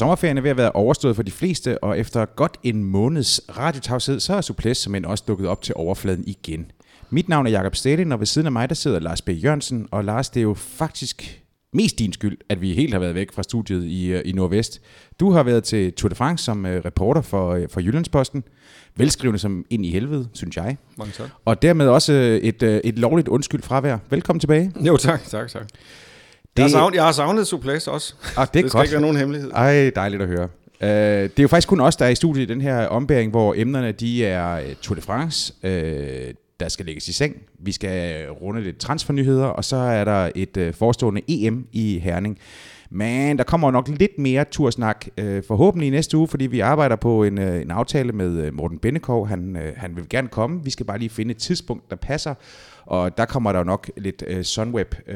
Sommerferien er ved at være overstået for de fleste, og efter godt en måneds radiotavshed, så er Suples som end også dukket op til overfladen igen. Mit navn er Jakob Stalin, og ved siden af mig, der sidder Lars B. Jørgensen. Og Lars, det er jo faktisk mest din skyld, at vi helt har været væk fra studiet i, øh, i Nordvest. Du har været til Tour de France som uh, reporter for, uh, for Jyllandsposten. Velskrivende som ind i helvede, synes jeg. Mange tak. Og dermed også et, uh, et lovligt undskyld fravær. Velkommen tilbage. Jo, tak, tak, tak. Det... Jeg, har savnet, jeg har savnet Suples også. Ah, det, er det skal godt. ikke være nogen hemmelighed. Ej, dejligt at høre. Uh, det er jo faktisk kun os, der er i studiet i den her ombæring, hvor emnerne de er uh, Tour de France, uh, der skal lægges i seng. Vi skal runde lidt transfernyheder, og så er der et uh, forestående EM i Herning. Men der kommer nok lidt mere tursnak uh, forhåbentlig i næste uge, fordi vi arbejder på en, uh, en aftale med uh, Morten Bennekov. Han, uh, han vil gerne komme. Vi skal bare lige finde et tidspunkt, der passer. Og der kommer der jo nok lidt uh, Sunweb. Uh,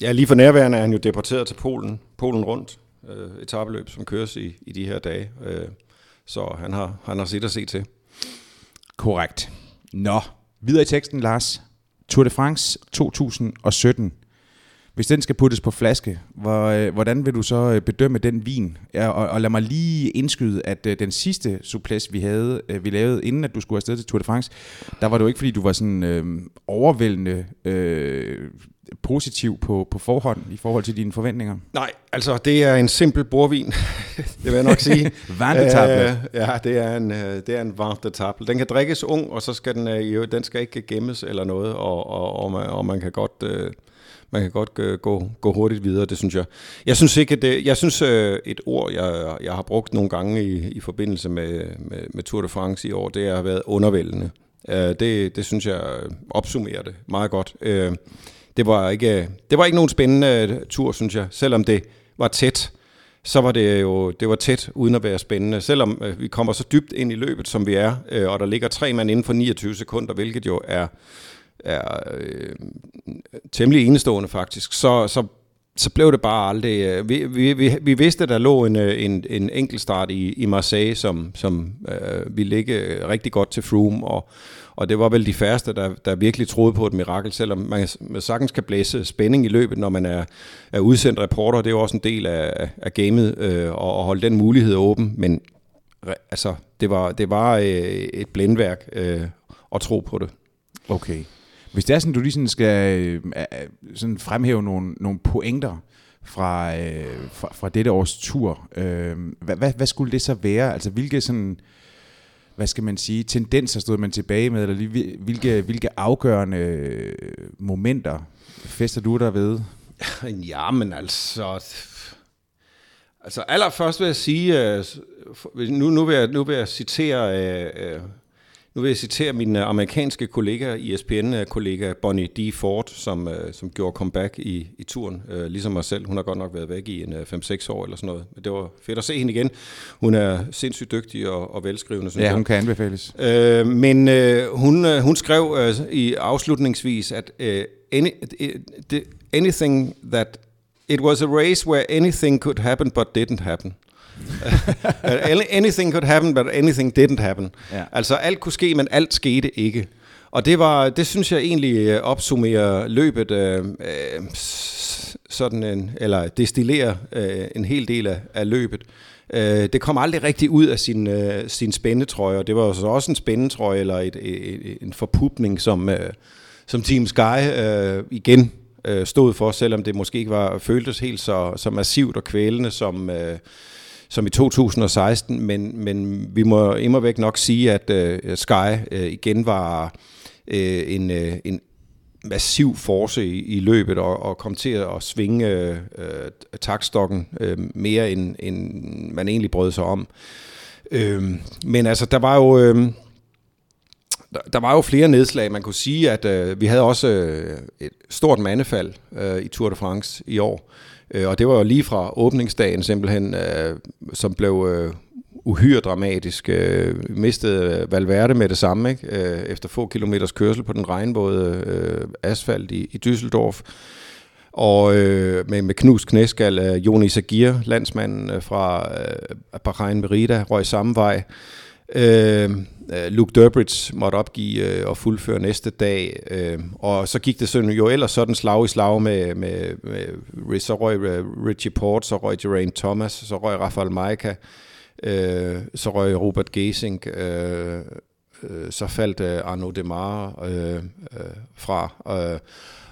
Ja, lige for nærværende er han jo deporteret til Polen, Polen rundt, øh, etabeløb, som køres i, i de her dage. Øh, så han har, han har set at se til. Korrekt. Nå, videre i teksten, Lars. Tour de France 2017. Hvis den skal puttes på flaske, hvor, øh, hvordan vil du så øh, bedømme den vin? Ja, og, og lad mig lige indskyde, at øh, den sidste suples, vi havde, vi lavede, inden at du skulle afsted til Tour de France, der var det jo ikke, fordi du var sådan øh, overvældende øh, positiv på, på forhånd i forhold til dine forventninger. Nej, altså det er en simpel bordvin, det vil jeg nok sige. Vin de table. Øh, ja, det er en, det er en vin de table. Den kan drikkes ung, og så skal den, øh, jo, den skal ikke gemmes eller noget, og, og, og, man, og man kan godt... Øh, man kan godt øh, gå, gå hurtigt videre, det synes jeg. Jeg synes ikke, at det, jeg synes øh, et ord, jeg, jeg har brugt nogle gange i, i forbindelse med, med, med Tour de France i år, det har været undervældende. Øh, det, det synes jeg opsummerer det meget godt. Øh, det var ikke, det var ikke nogen spændende øh, tur, synes jeg, selvom det var tæt så var det jo det var tæt uden at være spændende. Selvom øh, vi kommer så dybt ind i løbet, som vi er, øh, og der ligger tre mand inden for 29 sekunder, hvilket jo er er øh, temmelig enestående faktisk, så, så, så blev det bare aldrig... Øh, vi, vi, vi, vi vidste, at der lå en, øh, en, en enkeltstart i, i Marseille, som, som øh, ville ligge øh, rigtig godt til Froome, og, og det var vel de færreste, der, der virkelig troede på et mirakel, selvom man, man sagtens kan blæse spænding i løbet, når man er, er udsendt reporter. Det er jo også en del af, af gamet øh, at holde den mulighed åben, men altså, det var, det var øh, et blændværk øh, at tro på det. Okay. Hvis det er sådan, du lige sådan skal øh, øh, sådan fremhæve nogle, nogle pointer fra, øh, fra, fra dette års tur, øh, hvad, hvad, hvad skulle det så være? Altså hvilke sådan, hvad skal man sige, tendenser stod man tilbage med, eller hvilke, hvilke afgørende øh, momenter fester du der ved? Ja, men altså... Altså allerførst vil jeg sige, øh, nu, nu, vil, jeg, nu vil jeg citere øh, nu vil jeg citere min øh, amerikanske kollega, ESPN-kollega Bonnie D. Ford, som, øh, som gjorde comeback i, i turen, øh, ligesom mig selv. Hun har godt nok været væk i en 5-6 år eller sådan noget. Men det var fedt at se hende igen. Hun er sindssygt dygtig og, og velskrivende, synes ja, jeg. hun kan anbefales. Øh, men øh, hun, øh, hun skrev øh, i afslutningsvis, at øh, any, anything that it was a race where anything could happen but didn't happen. Anything could happen, but anything didn't happen. Ja. Altså alt kunne ske, men alt skete ikke. Og det var, det synes jeg egentlig øh, opsummerer løbet øh, øh, sådan en, eller destillerer øh, en hel del af, af løbet. Øh, det kom aldrig rigtig ud af sin, øh, sin spændetrøje, og det var så også en spændetrøje eller et, et, et, en forpupning, som, øh, som Team Sky øh, igen øh, stod for, selvom det måske ikke var føltes helt så, så massivt og kvælende som... Øh, som i 2016, men, men vi må immer væk nok sige, at øh, Sky øh, igen var øh, en, øh, en massiv force i, i løbet og, og kom til at svinge øh, øh takstokken øh, mere end, end man egentlig brød sig om. Øh, men altså, der var jo... Øh, der var jo flere nedslag. Man kunne sige, at øh, vi havde også øh, et stort mandefald øh, i Tour de France i år. Øh, og det var jo lige fra åbningsdagen simpelthen, øh, som blev øh, uhyre dramatisk. Øh, mistede øh, Valverde med det samme, ikke? Øh, efter få kilometers kørsel på den regnvåde øh, asfalt i, i Düsseldorf. Og øh, med, med knus knæskal af øh, Joni Sagir, landsmanden øh, fra øh, Bahrain Merida, røg samme vej. Øhm, øh, Luke Durbridge måtte opgive øh, og fuldføre næste dag, øh, og så gik det sådan, jo ellers sådan slag i slag med, med, med så røg øh, Richie Port, så røg Geraint Thomas, så røg Rafael Maika, øh, så røg Robert Gesink, øh, øh, så faldt øh, Arnaud Demare øh, øh, fra, øh,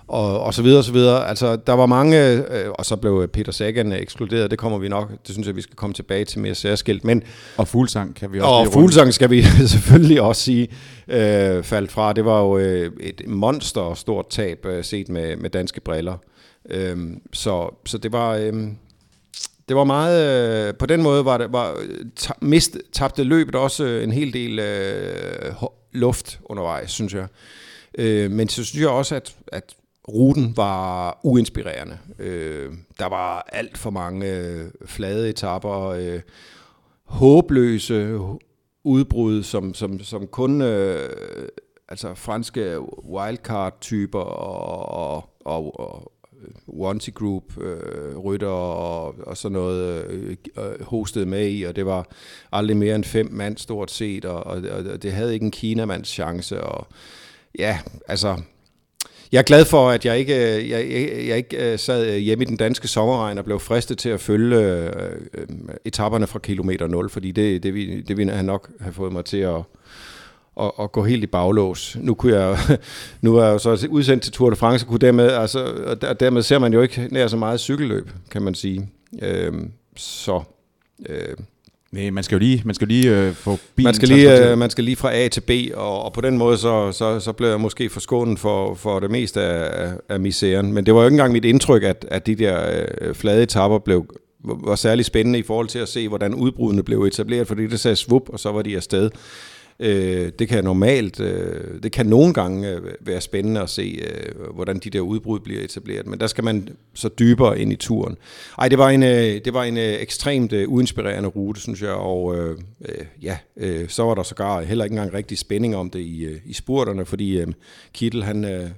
og, og så videre, og så videre. Altså, der var mange, øh, og så blev Peter Sagan ekskluderet, det kommer vi nok, det synes jeg, vi skal komme tilbage til mere særskilt. Men, og Fuglsang kan vi også Og Fuglsang skal vi selvfølgelig også sige, øh, faldt fra. Det var jo øh, et monster stort tab, øh, set med, med danske briller. Øh, så, så det var... Øh, det var meget, øh, på den måde var det, var, mist, tabte løbet også en hel del øh, luft undervejs, synes jeg. Øh, men så synes jeg også, at, at ruten var uinspirerende. Øh, der var alt for mange øh, flade etapper, øh, håbløse udbrud, som, som, som kun øh, altså franske wildcard-typer og, og, og, og Wanty Group øh, rytter og, og sådan noget øh, øh hostede hostet med i, og det var aldrig mere end fem mand stort set, og, og, og det havde ikke en Kinamands chance, og ja, altså jeg er glad for, at jeg ikke, øh, jeg, jeg, jeg ikke øh, sad øh, hjemme i den danske sommerregn og blev fristet til at følge øh, etaperne fra kilometer 0, fordi det, det, det, det ville han nok have fået mig til at, at, at gå helt i baglås. Nu, kunne jeg, nu er jeg jo så udsendt til Tour de France, kunne dermed, altså, og dermed ser man jo ikke nær så meget cykelløb, kan man sige. Øh, så... Øh, Nej, man skal jo lige, man skal lige øh, få bilen man skal lige, øh, man skal lige fra A til B, og, og på den måde så, så, så blev jeg måske forskånet for, for det meste af, af misæren. Men det var jo ikke engang mit indtryk, at, at de der øh, flade etapper blev, var særlig spændende i forhold til at se, hvordan udbrudene blev etableret, fordi det sagde svup, og så var de afsted. Øh, det kan normalt, øh, det kan nogle gange øh, være spændende at se, øh, hvordan de der udbrud bliver etableret, men der skal man så dybere ind i turen. Ej, det var en, øh, det var en øh, ekstremt øh, uinspirerende rute, synes jeg, og øh, øh, ja, øh, så var der sågar heller ikke engang rigtig spænding om det i, øh, i spurterne, fordi øh, Kittel, han... Øh,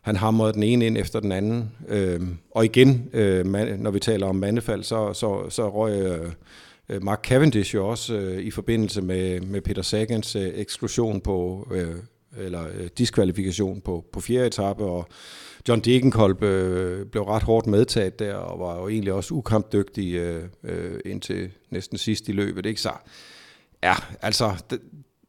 han hamrede den ene ind efter den anden. Øh, og igen, øh, man, når vi taler om mandefald, så, så, så røg øh, Øh, Mark Cavendish jo også øh, i forbindelse med, med Peter Sagans øh, eksklusion på, øh, eller øh, diskvalifikation på, på fjerde etape, og John Degenkolb øh, blev ret hårdt medtaget der, og var jo egentlig også ukampdygtig øh, øh, indtil næsten sidst i løbet. Ikke så? Ja, altså, det,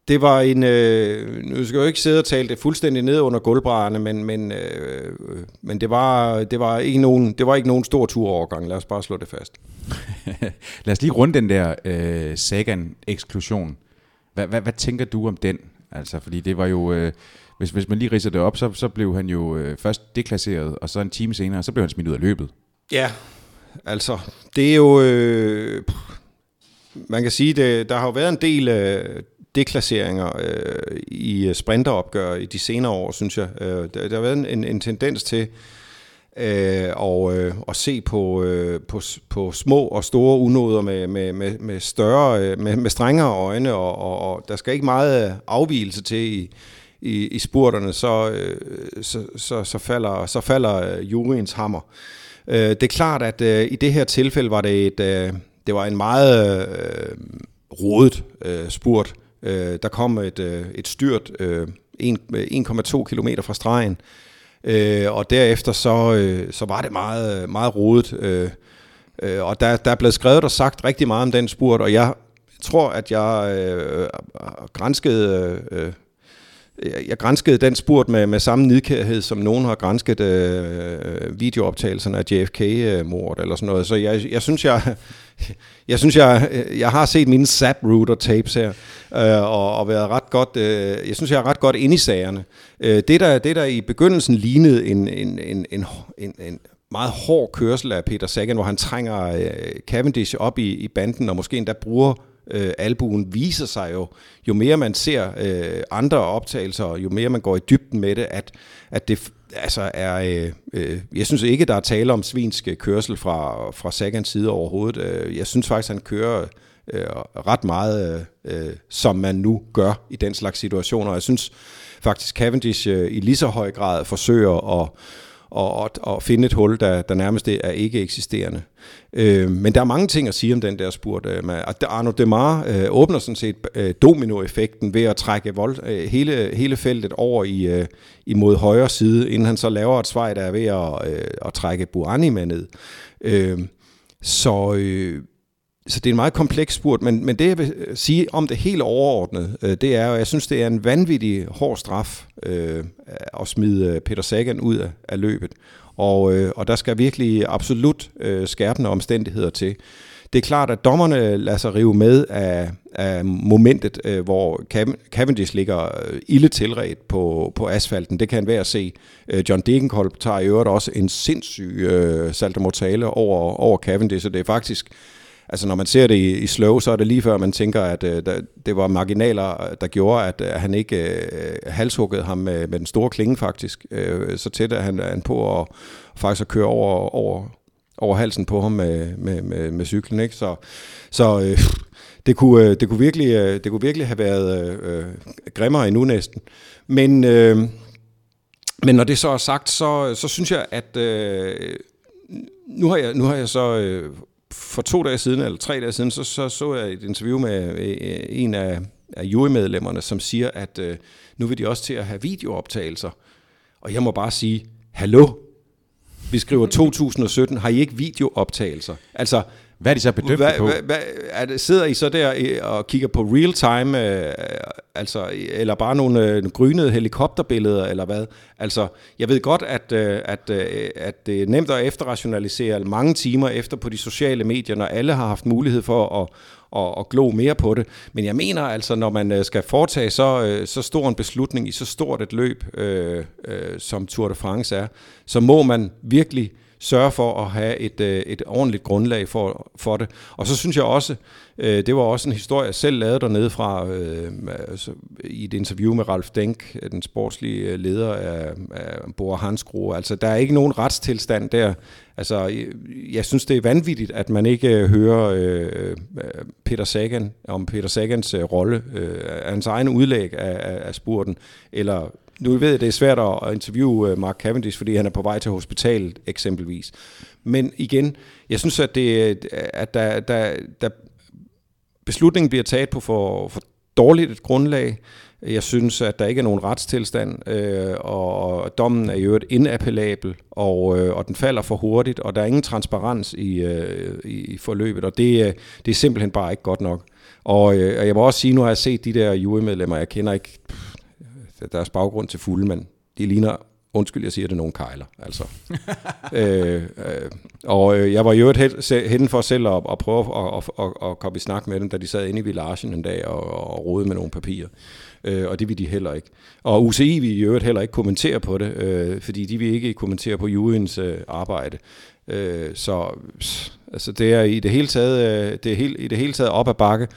det var en, øh, nu skal jeg jo ikke sidde og tale det fuldstændig ned under gulvbrædderne, men, men, øh, men det, var, det, var ikke nogen, det var ikke nogen stor turovergang, lad os bare slå det fast. lad os lige runde den der øh, Sagan-eksklusion. Hvad, hvad, hvad tænker du om den? Altså, fordi det var jo, øh, hvis, hvis man lige ridser det op, så, så blev han jo øh, først deklasseret, og så en time senere, så blev han smidt ud af løbet. Ja, altså, det er jo... Øh, man kan sige, det, der har jo været en del øh, deklasseringer øh, i øh, sprinteropgør i de senere år, synes jeg. Øh, der, der har været en, en tendens til øh, og, øh, at se på, øh, på, på små og store unoder med, med, med, med større, øh, med, med strengere øjne, og, og, og der skal ikke meget øh, afvielse til i, i, i spurterne, så, øh, så, så, så, falder, så falder juryens hammer. Øh, det er klart, at øh, i det her tilfælde var det et, øh, det var en meget øh, rodet øh, spurt, Øh, der kom et, øh, et styrt øh, 1,2 øh, km fra stregen, øh, og derefter så, øh, så var det meget, meget rodet. Øh, øh, og der, der er blevet skrevet og sagt rigtig meget om den spurt, og jeg tror, at jeg øh, grænskede øh, Øh, jeg granskede den spurt med, med samme nidkærhed, som nogen har grænsket øh, videooptagelserne af JFK-mordet eller sådan noget. Så jeg, jeg synes, jeg, jeg synes, jeg, jeg har set mine Zapruder tapes her, øh, og, og været ret godt, øh, jeg synes, jeg er ret godt inde i sagerne. Øh, det, der, det, der i begyndelsen lignede en, en, en, en, en, en meget hård kørsel af Peter Sagan, hvor han trænger øh, Cavendish op i, i banden, og måske endda bruger øh, albuen viser sig jo, jo mere man ser øh, andre optagelser, jo mere man går i dybden med det, at, at det altså er, øh, øh, jeg synes ikke, der er tale om svinsk øh, kørsel fra, fra Sagans side overhovedet. Øh, jeg synes faktisk, han kører øh, ret meget, øh, øh, som man nu gør i den slags situationer. Jeg synes faktisk, Cavendish øh, i lige så høj grad forsøger at og, og, og finde et hul, der, der nærmest er ikke eksisterende. Øh, men der er mange ting at sige om den der spurt. Øh, Arno Demar øh, åbner sådan set øh, dominoeffekten ved at trække vold, øh, hele, hele feltet over i, øh, imod højre side, inden han så laver et svej, der er ved at, øh, at trække Buani med ned. Øh, så... Øh, så det er en meget kompleks spurt, men, men det jeg vil øh, sige om det helt overordnet, øh, det er, at jeg synes, det er en vanvittig hård straf øh, at smide øh, Peter Sagan ud af, af løbet. Og, øh, og der skal virkelig absolut øh, skærpende omstændigheder til. Det er klart, at dommerne lader sig rive med af, af momentet, øh, hvor Cavendish ligger øh, ille tilret på, på asfalten. Det kan være at se. John Degenkolb tager i øvrigt også en sindssyg øh, saltomortale over, over Cavendish, så det er faktisk altså når man ser det i, i slow, så er det lige før man tænker, at øh, der, det var marginaler, øh, der gjorde, at øh, han ikke øh, halshuggede ham med, med den store klinge faktisk. Øh, så tæt er han, han på at faktisk at køre over, over, over halsen på ham med, med, med, med cyklen. Ikke? Så, så øh, det, kunne, øh, det, kunne virkelig, øh, det kunne virkelig have været øh, grimmere endnu næsten. Men, øh, men når det så er sagt, så, så synes jeg, at øh, nu, har jeg, nu har jeg så øh, for to dage siden, eller tre dage siden, så så, så jeg et interview med øh, en af, af jurymedlemmerne, som siger, at øh, nu vil de også til at have videooptagelser. Og jeg må bare sige, hallo, vi skriver 2017, har I ikke videooptagelser? Altså, hvad er de så bedømt hvad, på? Hvad, er det, sidder I så der og kigger på real time, øh, altså, eller bare nogle øh, grynede helikopterbilleder, eller hvad? Altså, jeg ved godt, at, øh, at, øh, at det er nemt at efterrationalisere mange timer efter på de sociale medier, når alle har haft mulighed for at, og, og glo mere på det. Men jeg mener altså, når man øh, skal foretage så, øh, så stor en beslutning i så stort et løb, øh, øh, som Tour de France er, så må man virkelig sørge for at have et, øh, et ordentligt grundlag for, for det. Og så synes jeg også, øh, det var også en historie, jeg selv lavede dernede fra øh, altså, i et interview med Ralf Denk, den sportslige øh, leder af, af Bora Hansgro. Altså, der er ikke nogen retstilstand der. Altså, jeg, jeg synes, det er vanvittigt, at man ikke hører øh, Peter Sagan om Peter Sagans øh, rolle, øh, hans egen udlæg af, af, af spurten, eller nu ved jeg, det er svært at interviewe øh, Mark Cavendish, fordi han er på vej til hospitalet eksempelvis. Men igen, jeg synes, at, det, at der, der, der beslutningen bliver taget på for, for dårligt et grundlag. Jeg synes, at der ikke er nogen retstilstand, øh, og dommen er i øvrigt inappellabel, og, øh, og den falder for hurtigt, og der er ingen transparens i, øh, i forløbet, og det, øh, det er simpelthen bare ikke godt nok. Og, øh, og jeg må også sige, nu har jeg set de der jurymedlemmer, jeg kender ikke deres baggrund til fulde, men de ligner, undskyld, jeg siger det, nogle kejler. Altså. øh, øh, og øh, jeg var jo hen for selv at, at prøve at, at, at, at komme i snak med dem, da de sad inde i villagen en dag og, og rode med nogle papirer. Øh, og det vil de heller ikke. Og UCI vil i øvrigt heller ikke kommentere på det, øh, fordi de vil ikke kommentere på juryens øh, arbejde. Øh, så altså, det er i det hele taget, øh, det er helt, i det hele taget op ad bakke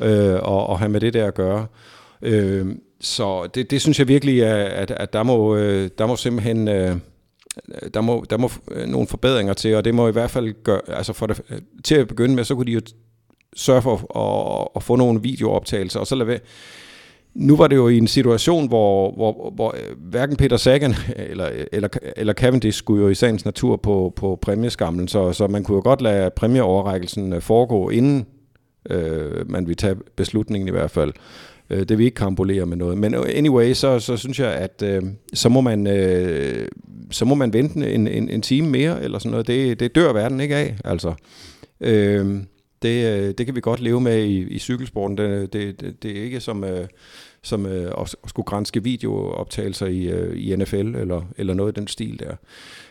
øh, og, og have med det der at gøre. Øh, så det, det synes jeg virkelig, at, at øh, øh, der, må, der må simpelthen der må, der må nogle forbedringer til, og det må i hvert fald gøre, altså for det, til at begynde med, så kunne de jo sørge for at, at, at få nogle videooptagelser, og så lade være. Nu var det jo i en situation, hvor, hvor, hvor hverken Peter Sagan eller, eller, eller Cavendish skulle jo i sagens natur på, på præmieskamlen, så, så man kunne jo godt lade præmieoverrækkelsen foregå, inden øh, man ville tage beslutningen i hvert fald. Øh, det vil ikke kampolere med noget. Men anyway, så, så synes jeg, at øh, så, må man, øh, så må man vente en, en, en time mere, eller sådan noget. Det, det dør verden ikke af, altså. Øh, det, øh, det kan vi godt leve med i, i cykelsporten. Det, det, det er ikke som, øh, som øh, at, skulle grænske videooptagelser i, øh, i NFL eller, eller noget i den stil der.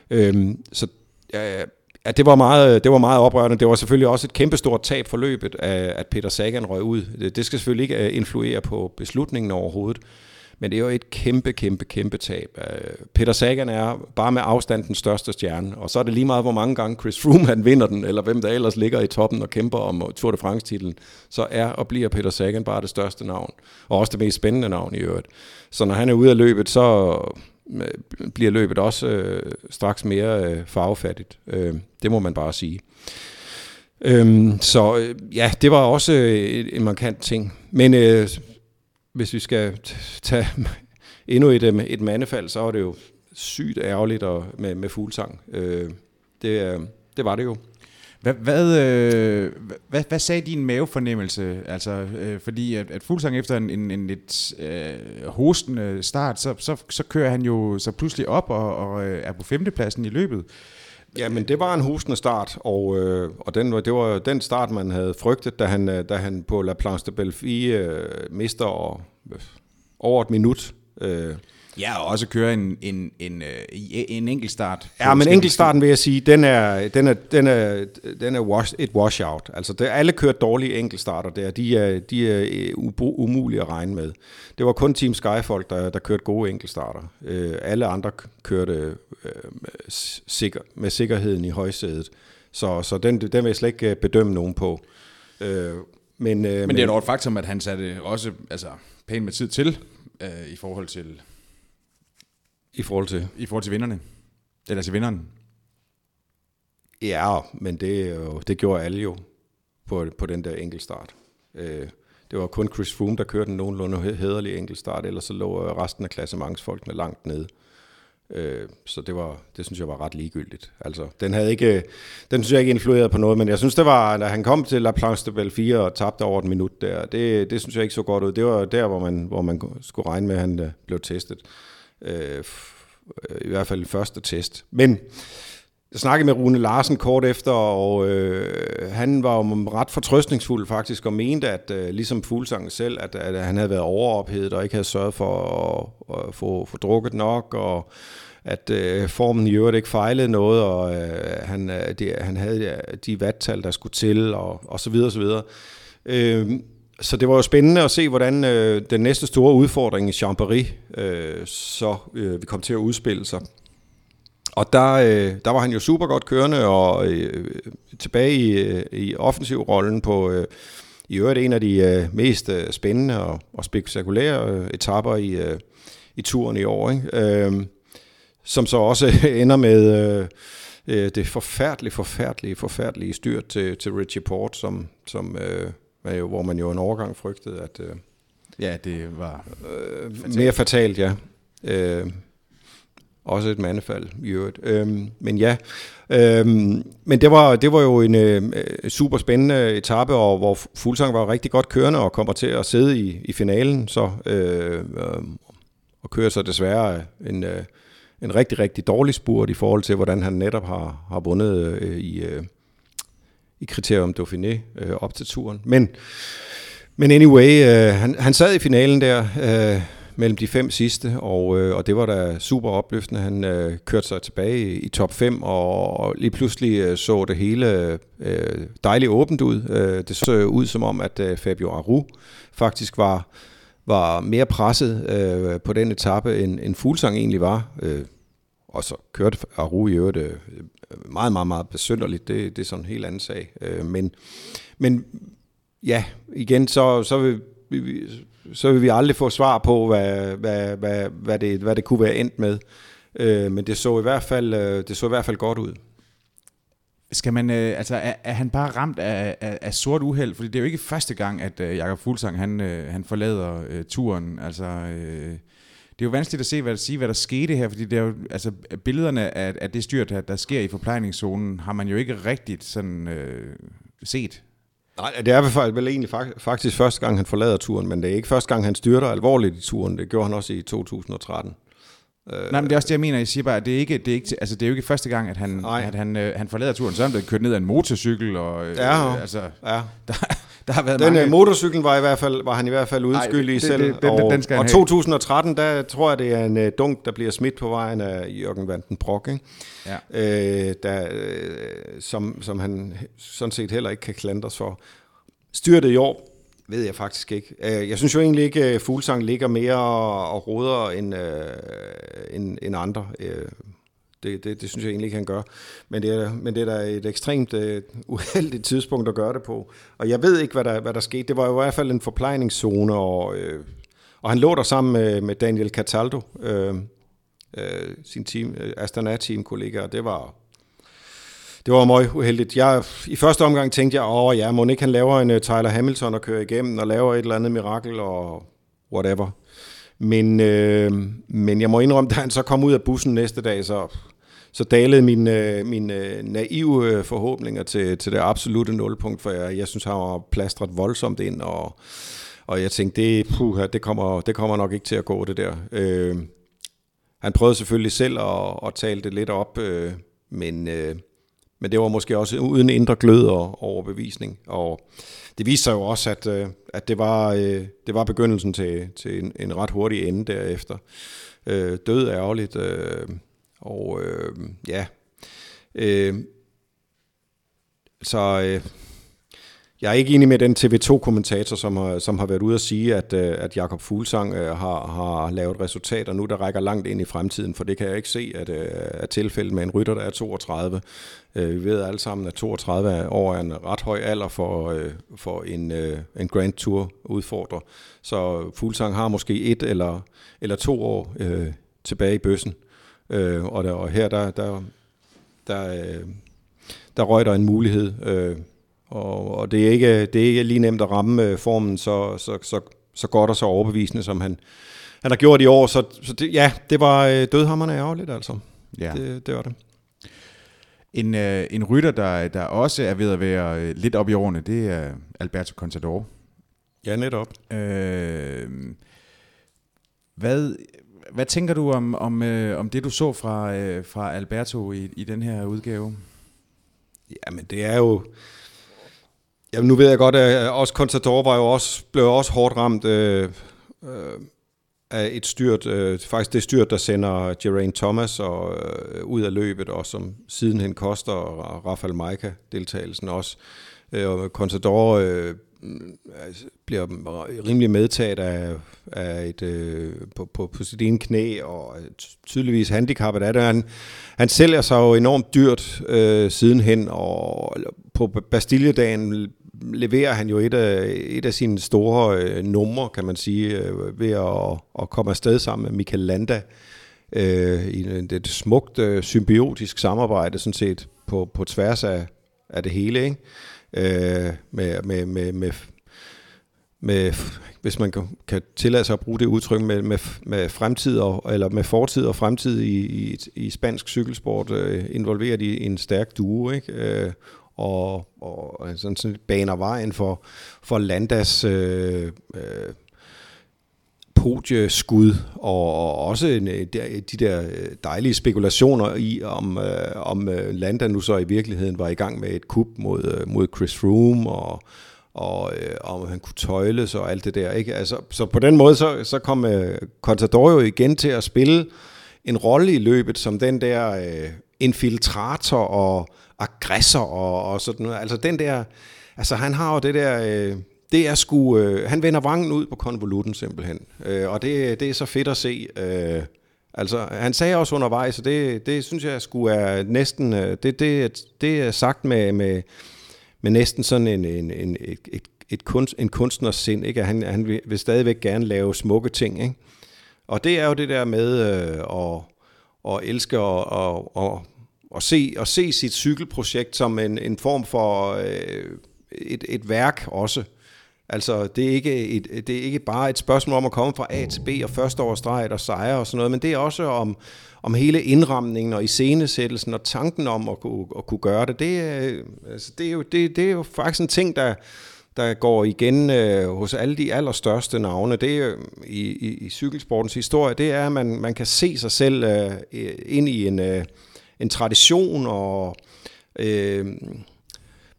Øh, så ja, Ja, det var, meget, det var meget oprørende. Det var selvfølgelig også et kæmpestort tab for løbet, at Peter Sagan røg ud. Det skal selvfølgelig ikke øh, influere på beslutningen overhovedet, men det er jo et kæmpe, kæmpe, kæmpe tab. Øh, Peter Sagan er bare med afstand den største stjerne, og så er det lige meget, hvor mange gange Chris Froome han vinder den, eller hvem der ellers ligger i toppen og kæmper om Tour de France-titlen, så er og bliver Peter Sagan bare det største navn, og også det mest spændende navn i øvrigt. Så når han er ude af løbet, så bliver løbet også øh, straks mere øh, farvefattigt. Øh, det må man bare sige. Øhm, så øh, ja, det var også øh, en markant ting. Men øh, hvis vi skal tage endnu et, øh, et mandefald, så er det jo sygt ærgerligt og, med, med fuglsang. Øh, det, det var det jo. Hvad, hvad, øh, hvad, hvad sagde din mavefornemmelse? Altså, øh, fordi at, at Fuglsang efter en, en, en lidt øh, hostende start, så, så, så kører han jo så pludselig op og, og øh, er på femtepladsen i løbet. Ja, men det var en hostende start, og, øh, og den, det var den start, man havde frygtet, da han, øh, da han på La Planche de Belfi øh, mister over, øh, over et minut. Øh, Ja, og også køre en, en, en, øh, en enkelt start. Ja, men enkeltstarten vil jeg sige, den er, den er, den er, den er wash, et washout. Altså, det, alle kører dårlige enkeltstarter der. De er, de er øh, umulige at regne med. Det var kun Team Skyfolk, der, der kørte gode enkeltstarter. Uh, alle andre kørte uh, sikker, med sikkerheden i højsædet. Så, så den, den vil jeg slet ikke bedømme nogen på. Uh, men, men det er jo et faktum, at han satte også altså, pænt med tid til i forhold til i forhold til? I forhold til vinderne. Eller til vinderen. Ja, men det, det gjorde alle jo på, på den der enkeltstart. Øh, det var kun Chris Froome, der kørte en nogenlunde hederlig enkeltstart, ellers så lå resten af klassementsfolkene langt nede. Øh, så det var, det synes jeg var ret ligegyldigt. Altså, den havde ikke, den synes jeg ikke influeret på noget, men jeg synes det var, da han kom til La Planche de Belle 4 og tabte over et minut der, det, det synes jeg ikke så godt ud. Det var der, hvor man, hvor man skulle regne med, at han øh, blev testet Øh, øh, i hvert fald første test. Men jeg snakkede med Rune Larsen kort efter, og øh, han var jo ret fortrøstningsfuld faktisk, og mente, at øh, ligesom Fuglsangen selv, at, at han havde været overophedet og ikke havde sørget for at, at få, få drukket nok, og at øh, formen i øvrigt ikke fejlede noget, og øh, han, øh, han havde øh, de vattal, der skulle til, og, og så videre, og så videre. Øh, så det var jo spændende at se, hvordan øh, den næste store udfordring i Chambéry øh, så øh, vi kom til at udspille sig. Og der, øh, der var han jo super godt kørende og øh, tilbage i, øh, i offensivrollen på øh, i øvrigt en af de øh, mest øh, spændende og, og spektakulære øh, etapper i, øh, i turen i år. Ikke? Øh, som så også ender med øh, øh, det forfærdelige, forfærdelige, forfærdelige styrt til, til Richie Port, som, som øh, hvor man jo en overgang frygtede, at... Øh, ja, det var... Øh, fatalt. Mere fatalt, ja. Øh, også et mandefald i øvrigt. Øh, men ja, øh, men det var, det var jo en øh, super spændende etape, og hvor Fuglsang var rigtig godt kørende og kommer til at sidde i, i finalen, så øh, øh, og kører så desværre en, øh, en rigtig, rigtig dårlig spurt i forhold til, hvordan han netop har, har vundet øh, i, øh, i Kriterium Dauphiné øh, op til turen. Men, men anyway, øh, han, han sad i finalen der øh, mellem de fem sidste, og, øh, og det var da super opløftende. Han øh, kørte sig tilbage i, i top 5, og, og lige pludselig øh, så det hele øh, dejligt åbent ud. Øh, det så ud som om, at øh, Fabio Aru faktisk var var mere presset øh, på den etape, end, end Fuglsang egentlig var. Øh, og så kørte Aru i øvrigt øh, meget, meget, meget besynderligt. Det, det er sådan en helt anden sag. Øh, men, men ja, igen, så, så, vil, vi, så vil vi aldrig få svar på, hvad, hvad, hvad, hvad, det, hvad det kunne være endt med. Øh, men det så, i hvert fald, øh, det så i hvert fald godt ud. Skal man, øh, altså, er, er han bare ramt af, af, af sort uheld? Fordi det er jo ikke første gang, at øh, Jakob Fuglsang, han, øh, han forlader øh, turen. Altså, øh, det er jo vanskeligt at se, hvad der, sige, hvad der skete her, fordi det er jo, altså, billederne af, af det styrt, der, der sker i forplejningszonen, har man jo ikke rigtigt sådan, øh, set. Nej, det er vel egentlig faktisk første gang, han forlader turen, men det er ikke første gang, han styrter alvorligt i turen. Det gjorde han også i 2013. Nej, men det er også det, jeg mener. Jeg siger bare, at det er ikke, det er ikke, altså, det er jo ikke første gang, at han, at han, øh, han forlader turen. Så han blevet kørt ned af en motorcykel. Og, øh, ja, altså, ja. Der, der har været den mange... motorcyklen var, i hvert fald, var han i hvert fald udskyldig i selv. Det, det, og, den skal og 2013, der tror jeg, det er en uh, dunk, der bliver smidt på vejen af Jørgen Vanden Brock, ikke? Ja. Øh, der, øh, som, som han sådan set heller ikke kan klandres for. Styrtet i år, ved jeg faktisk ikke. Øh, jeg synes jo egentlig ikke, at Fuglsang ligger mere og roder end, øh, end, end andre. Det, det, det synes jeg egentlig ikke, han gør. Men det er, men det er da et ekstremt uh, uheldigt tidspunkt at gøre det på. Og jeg ved ikke, hvad der, hvad der skete. Det var i hvert fald en forplejningszone, og, øh, og han lå der sammen med, med Daniel Cataldo, øh, øh, sin team, øh, Astana-team-kollega, og det var, det var meget uheldigt. Jeg, I første omgang tænkte jeg, åh ja, må ikke han laver en uh, Tyler Hamilton og kører igennem og laver et eller andet mirakel og whatever. Men, øh, men jeg må indrømme, da han så kom ud af bussen næste dag, så, så dalede mine, øh, mine øh, naive øh, forhåbninger til, til det absolute nulpunkt, for jeg, jeg synes, han var plastret voldsomt ind, og, og jeg tænkte, det, puh, det, kommer, det kommer nok ikke til at gå, det der. Øh, han prøvede selvfølgelig selv at, at tale det lidt op, øh, men, øh, men det var måske også uden indre glød og overbevisning. Og det viste sig jo også, at, øh, at det, var, øh, det var begyndelsen til, til en, en ret hurtig ende derefter. Øh, død ærgerligt, øh, og øh, ja... Øh, så... Øh, jeg er ikke enig med den TV2-kommentator, som har, som har været ude at sige, at, øh, at Jakob Fuglsang øh, har, har lavet resultater nu, der rækker langt ind i fremtiden, for det kan jeg ikke se, at øh, er tilfældet med en rytter, der er 32. Øh, vi ved alle sammen, at 32 år er en ret høj alder for, øh, for en, øh, en Grand Tour udfordrer. Så Fuglsang har måske et eller, eller to år øh, tilbage i bøssen. Øh, og, der, og her, der, der, der, der røg der en mulighed. Øh, og, og det, er ikke, det er ikke lige nemt at ramme øh, formen så, så, så, så godt og så overbevisende, som han, han har gjort i år. Så, så det, ja, det var øh, dødhammerne ærgerligt altså. Ja. Det, det var det. En, øh, en rytter, der, der også er ved at være øh, lidt op i årene, det er Alberto Contador. Ja, netop. Øh, hvad, hvad tænker du om, om, øh, om det, du så fra, øh, fra Alberto i, i den her udgave? Jamen, det er jo... Jamen, nu ved jeg godt, at øh, også Contador var jo også, blev også hårdt ramt øh, øh, af et styrt, øh, faktisk det styrt, der sender Geraint Thomas og, øh, ud af løbet, og som sidenhen koster Rafael Maika deltagelsen også. Øh, og Contador øh, Altså, bliver rimelig medtaget af, af et, øh, på, på, på sit ene knæ, og øh, tydeligvis handicappet er det. Han, han sælger sig jo enormt dyrt øh, sidenhen, og på Bastilledagen leverer han jo et af, et af sine store øh, numre, kan man sige, øh, ved at, at komme afsted sammen med Michael Landa øh, i et smukt øh, symbiotisk samarbejde, sådan set på, på tværs af, af det hele, ikke? Øh, med, med, med, med, med, hvis man kan, kan tillade sig at bruge det udtryk med, med, med fremtid og, eller med fortid og fremtid i, i, i spansk cykelsport øh, involveret i en stærk duo, ikke? Øh, og, og sådan, sådan baner vejen for, for Landas øh, øh, podieskud, og, og også en, øh, de der øh, dejlige spekulationer i, om, øh, om øh, Landa nu så i virkeligheden var i gang med et kup mod, mod Chris Froome, og, og øh, om han kunne tøjles og alt det der. Ikke? Altså, så på den måde, så, så kom øh, Contador jo igen til at spille en rolle i løbet, som den der øh, infiltrator og aggressor og, og sådan noget. Altså den der, altså han har jo det der, øh, det er sgu, øh, han vender vrangen ud på konvolutten simpelthen. Øh, og det, det er så fedt at se. Øh, altså han sagde også undervejs, og det, det synes jeg sgu er næsten, øh, det, det, det er sagt med, med, med næsten sådan en, en, en, et, et, et kunst, en kunstners sind, ikke? han, han vil, vil stadigvæk gerne lave smukke ting, ikke? Og det er jo det der med øh, at, at elske og, og, og og, se, at se sit cykelprojekt som en, en form for øh, et, et værk også. Altså, det er, ikke et, det er ikke bare et spørgsmål om at komme fra A til B og første årsdrejet og sejre og sådan noget, men det er også om, om hele indramningen og iscenesættelsen og tanken om at, kunne, at kunne gøre det. Det, altså, det, er jo, det, det er jo faktisk en ting, der, der går igen øh, hos alle de allerstørste navne. Det er i, i, i cykelsportens historie, det er, at man, man kan se sig selv øh, ind i en... Øh, en tradition og øh,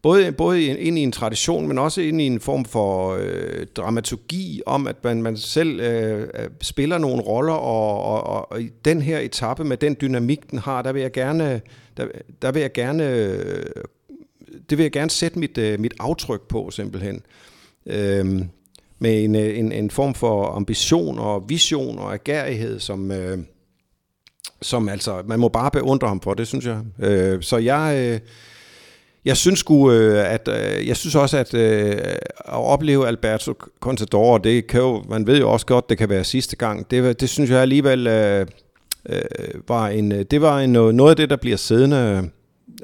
både, både ind i en tradition, men også ind i en form for øh, dramaturgi om, at man, man selv øh, øh spiller nogle roller, og, og, og i den her etape med den dynamik, den har, der vil jeg gerne, der, der vil jeg gerne, øh, det vil jeg gerne sætte mit, øh, mit aftryk på simpelthen. Øh, med en, øh, en, en form for ambition og vision og agerighed, som, øh, som altså, man må bare beundre ham for, det synes jeg. Øh, så jeg, øh, jeg synes sgu, øh, at, øh, jeg synes også, at øh, at opleve Alberto Contador, det kan jo, man ved jo også godt, det kan være sidste gang, det, det synes jeg alligevel øh, øh, var en, øh, det var en, noget af det, der bliver siddende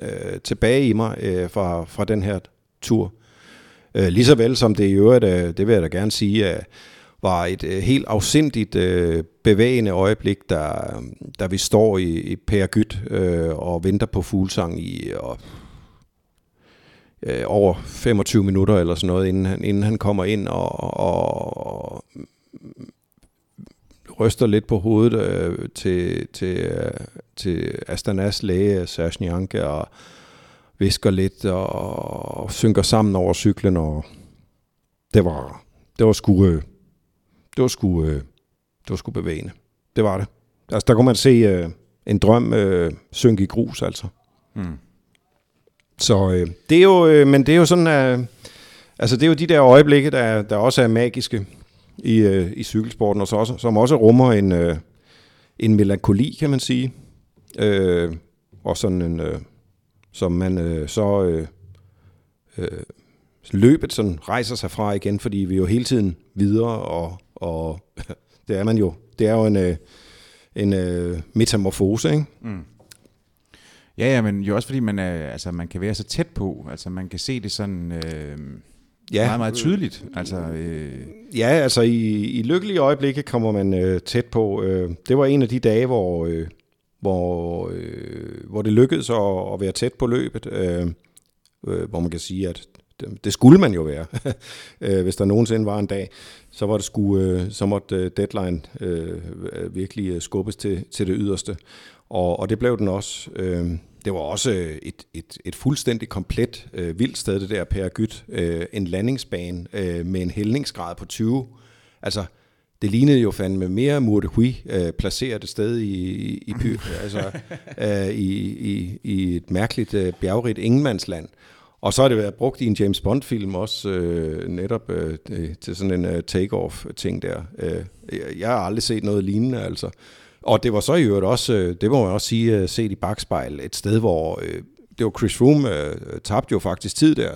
øh, tilbage i mig øh, fra, fra den her tur. Øh, lige så vel som det i øvrigt, øh, det vil jeg da gerne sige, øh, var et øh, helt afsindigt øh, bevægende øjeblik, der, der vi står i, i Per Gyt øh, og venter på fuglsang i og, øh, over 25 minutter eller sådan noget, inden han, inden han kommer ind og, og, ryster lidt på hovedet øh, til, til, øh, til Astanas læge, Serge Nyanke, og visker lidt og, og synker sammen over cyklen, og det var, det var sgu, øh, det var sgu, øh, det var sgu bevægende. Det var det. Altså, der kunne man se øh, en drøm øh, synke i grus, altså. Mm. Så øh, det er jo, øh, men det er jo sådan, at, altså det er jo de der øjeblikke, der, der også er magiske i, øh, i cykelsporten, og så også, som også rummer en, øh, en melankoli, kan man sige. Øh, og sådan en, øh, som man øh, så øh, øh, løbet sådan rejser sig fra igen, fordi vi er jo hele tiden videre, og, og det er man jo. Det er jo en, øh, en øh, metamorfose, ikke? Mm. Ja, ja, men jo også fordi man, er, altså, man kan være så tæt på, altså man kan se det sådan... Øh ja. meget, meget tydeligt. Altså, øh... Ja, altså i, i lykkelige øjeblikke kommer man øh, tæt på. Øh, det var en af de dage, hvor, øh, hvor, øh, hvor det lykkedes at, at være tæt på løbet. Øh, øh, hvor man kan sige, at det, det skulle man jo være. øh, hvis der nogensinde var en dag, så var det sku, øh, så måtte øh, deadline øh, virkelig skubbes til, til det yderste. Og, og det blev den også. Øh, det var også et, et, et fuldstændig komplet øh, vildt sted, det der Per Gyt. Øh, en landingsbane øh, med en hældningsgrad på 20. Altså, det lignede jo fandme mere Murdehui øh, placeret et sted i, i, i, altså, øh, i, i, i et mærkeligt øh, bjergrigt ingenmandsland. Og så har det været brugt i en James Bond-film også, øh, netop øh, til sådan en øh, take-off-ting der. Øh, jeg har aldrig set noget lignende, altså. Og det var så i øvrigt også, øh, det må man også sige, øh, set i bagspejl, et sted, hvor øh, det var Chris Froome øh, tabte jo faktisk tid der,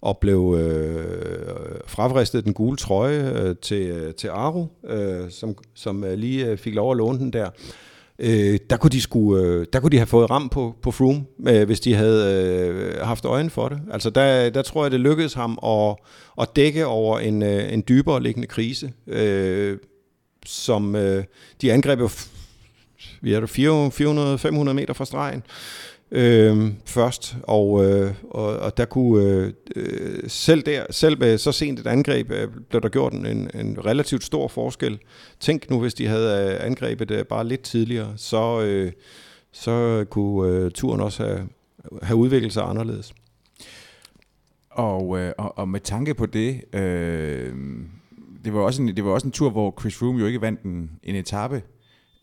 og blev øh, frafristet den gule trøje øh, til, øh, til Aro, øh, som, som lige øh, fik lov at låne den der. Øh, der, kunne de sku, øh, der kunne de have fået ram på, på Froome, øh, hvis de havde øh, haft øjen for det. Altså der, der tror jeg, det lykkedes ham at, at dække over en, øh, en dybere liggende krise, øh, som øh, de angreb vi er 400-500 meter fra stregen øh, først, og, øh, og, og der kunne øh, øh, selv der, selv med så sent et angreb, øh, blev der gjort en, en relativt stor forskel. Tænk nu, hvis de havde øh, angrebet øh, bare lidt tidligere, så, øh, så kunne øh, turen også have, have udviklet sig anderledes. Og, øh, og, og med tanke på det, øh, det, var også en, det var også en tur, hvor Chris Froome jo ikke vandt en, en etape,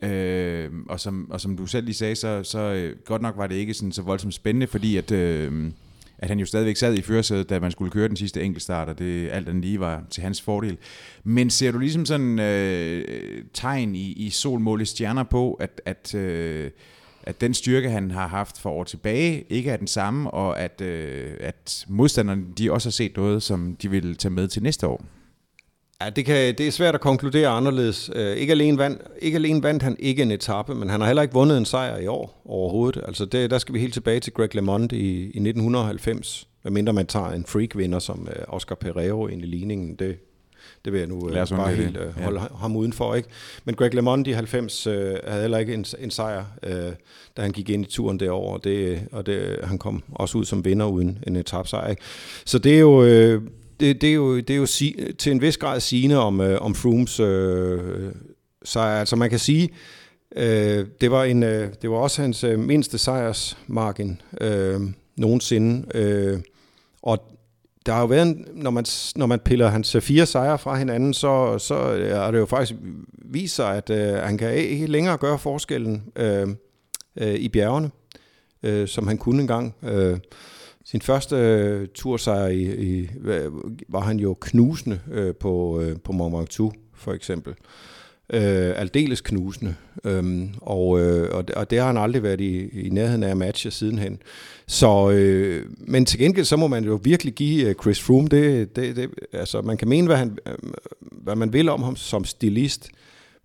Øh, og, som, og som du selv lige sagde, så, så øh, godt nok var det ikke sådan så voldsomt spændende, fordi at, øh, at han jo stadigvæk sad i førersædet, da man skulle køre den sidste enkeltstart, og det alt andet lige var til hans fordel. Men ser du ligesom sådan øh, tegn i, i solmål stjerner på, at, at, øh, at den styrke, han har haft for år tilbage, ikke er den samme, og at, øh, at modstanderne de også har set noget, som de vil tage med til næste år? Ja, det, kan, det er svært at konkludere anderledes. Uh, ikke, alene vand, ikke alene vandt han ikke en etape, men han har heller ikke vundet en sejr i år overhovedet. Altså det, der skal vi helt tilbage til Greg LeMond i, i 1990, medmindre man tager en freak-vinder som uh, Oscar Pereiro ind i ligningen. Det, det vil jeg nu uh, bare helt uh, holde ja. ham udenfor. Ikke? Men Greg LeMond i 90 uh, havde heller ikke en, en sejr, uh, da han gik ind i turen derovre, og, det, og det, han kom også ud som vinder uden en etapsejr. Ikke? Så det er jo... Uh, det, det er jo, det er jo si, til en vis grad sigende om, øh, om Frooms øh, sejr. Altså man kan sige, øh, det, var en, øh, det var også hans øh, mindste sejrsmargin øh, nogensinde. Øh, og der har jo været, en, når man, når man piller hans øh, fire sejre fra hinanden, så, så øh, er det jo faktisk vist sig, at øh, han kan ikke længere gøre forskellen øh, øh, i bjergene, øh, som han kunne engang. Øh, sin første øh, tursejr i, i, var han jo knusende øh, på, øh, på Mont Ventoux, for eksempel. Øh, aldeles knusende. Øhm, og, øh, og, det, og det har han aldrig været i, i nærheden af at matche sidenhen. Så, øh, men til gengæld, så må man jo virkelig give øh, Chris Froome det, det, det altså man kan mene, hvad, han, øh, hvad man vil om ham som stilist,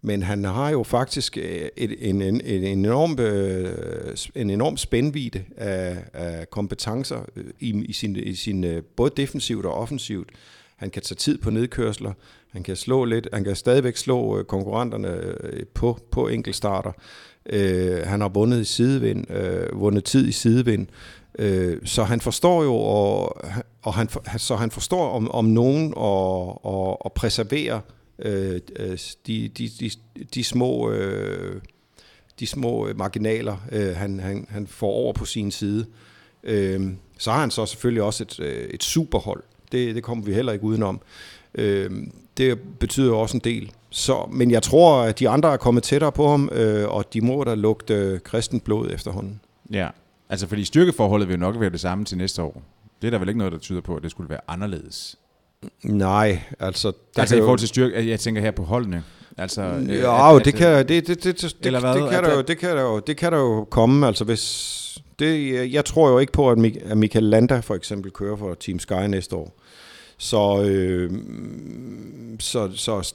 men han har jo faktisk øh, et, en, en, en, enorm, øh, en enorm spændvidde af, af kompetencer øh, i, i sin, i sin både defensivt og offensivt. han kan tage tid på nedkørsler, han kan slå lidt, han kan stadigvæk slå konkurrenterne på, på enkeltstarter. Øh, han har vundet i sidevind, øh, vundet tid i sidevind, øh, så han forstår jo, og, og han, så han forstår om, om nogen og, og, og præservere Øh, øh, de, de, de, de små øh, de små marginaler, øh, han, han, han får over på sin side. Øh, så har han så selvfølgelig også et, øh, et superhold. Det, det kommer vi heller ikke udenom. Øh, det betyder også en del. Så, men jeg tror, at de andre er kommet tættere på ham, øh, og de må da lugte øh, blod efterhånden. Ja, altså fordi styrkeforholdet vil jo nok være det samme til næste år. Det er der vel ikke noget, der tyder på, at det skulle være anderledes. Nej, altså... Altså i forhold til styrke, jeg tænker her på holdene. Altså, øh, ja, at, det kan det, det, det, det, det, det, kan der jo, det kan der jo, det kan der jo komme, altså hvis det, jeg tror jo ikke på, at Michael Landa for eksempel kører for Team Sky næste år. Så, øh, så, så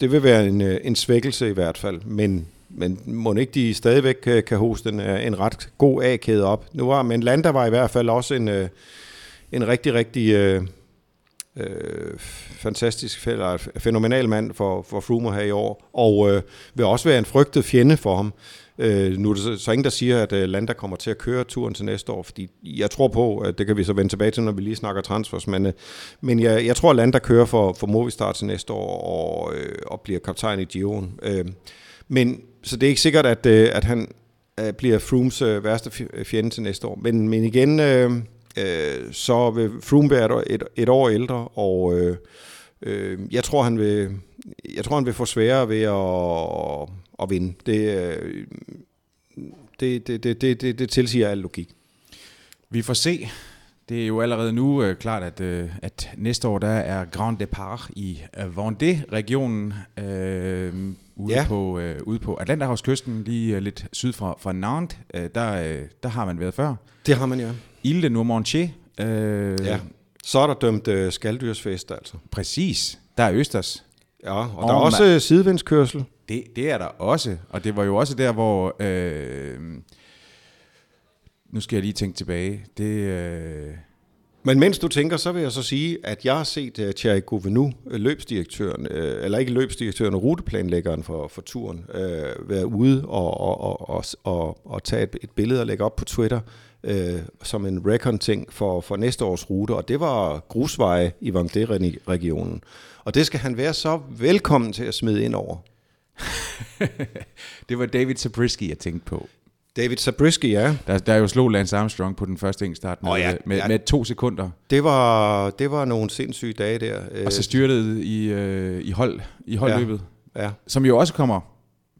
det vil være en, en svækkelse i hvert fald, men, men må ikke de stadigvæk kan, kan hoste en, en ret god A-kæde op. Nu var, men Landa var i hvert fald også en, øh, en rigtig, rigtig øh, fantastisk, eller fænomenal mand for, for Froome her i år, og øh, vil også være en frygtet fjende for ham. Øh, nu er der så, så ingen, der siger, at øh, Landa kommer til at køre turen til næste år, fordi jeg tror på, at det kan vi så vende tilbage til, når vi lige snakker transfers, men, øh, men jeg, jeg tror, at Landa kører for, for Movistar til næste år og, øh, og bliver kaptajn i Giroen. Øh, men så det er ikke sikkert, at, øh, at han øh, bliver Froomes øh, værste fjende til næste år. Men, men igen, øh, øh, så vil Froome være et, et år ældre, og øh, øh, jeg tror, han vil, jeg tror, han vil få sværere ved at, at vinde. Det, øh, det, det, det, det, det, det tilsiger al logik. Vi får se. Det er jo allerede nu øh, klart, at, øh, at næste år der er Grand Depart i øh, Vendée-regionen øh, ude, ja. på, øh, ude på Atlanterhavskysten, lige øh, lidt syd fra, fra Nantes. Øh, der, øh, der har man været før. Det har man, ja. Ile de Noirmoutier. Øh, ja. Så er der dømt øh, skalddyrsfest, altså. Præcis. Der er Østers. Ja, og, og der er også man, sidevindskørsel. Det, det er der også, og det var jo også der, hvor... Øh, nu skal jeg lige tænke tilbage. Det... Øh, men mens du tænker, så vil jeg så sige, at jeg har set uh, Thierry Gouvenu, øh, løbsdirektøren, uh, eller ikke løbsdirektøren, ruteplanlæggeren for, for turen, uh, være ude og, og, og, og, og, og tage et, et billede og lægge op på Twitter uh, som en recon-ting for, for næste års rute, og det var grusveje i Vendée-regionen. Og det skal han være så velkommen til at smide ind over. det var David Zabriskie, jeg tænkte på. David Zabriskie, ja. Der, der jo slog Lance Armstrong på den første enkeltstart med, oh, ja, med, ja. med to sekunder. Det var, det var nogle sindssyge dage der. Og så styrtede i, øh, i, hold, i holdløbet. Ja. ja. Som jo også kommer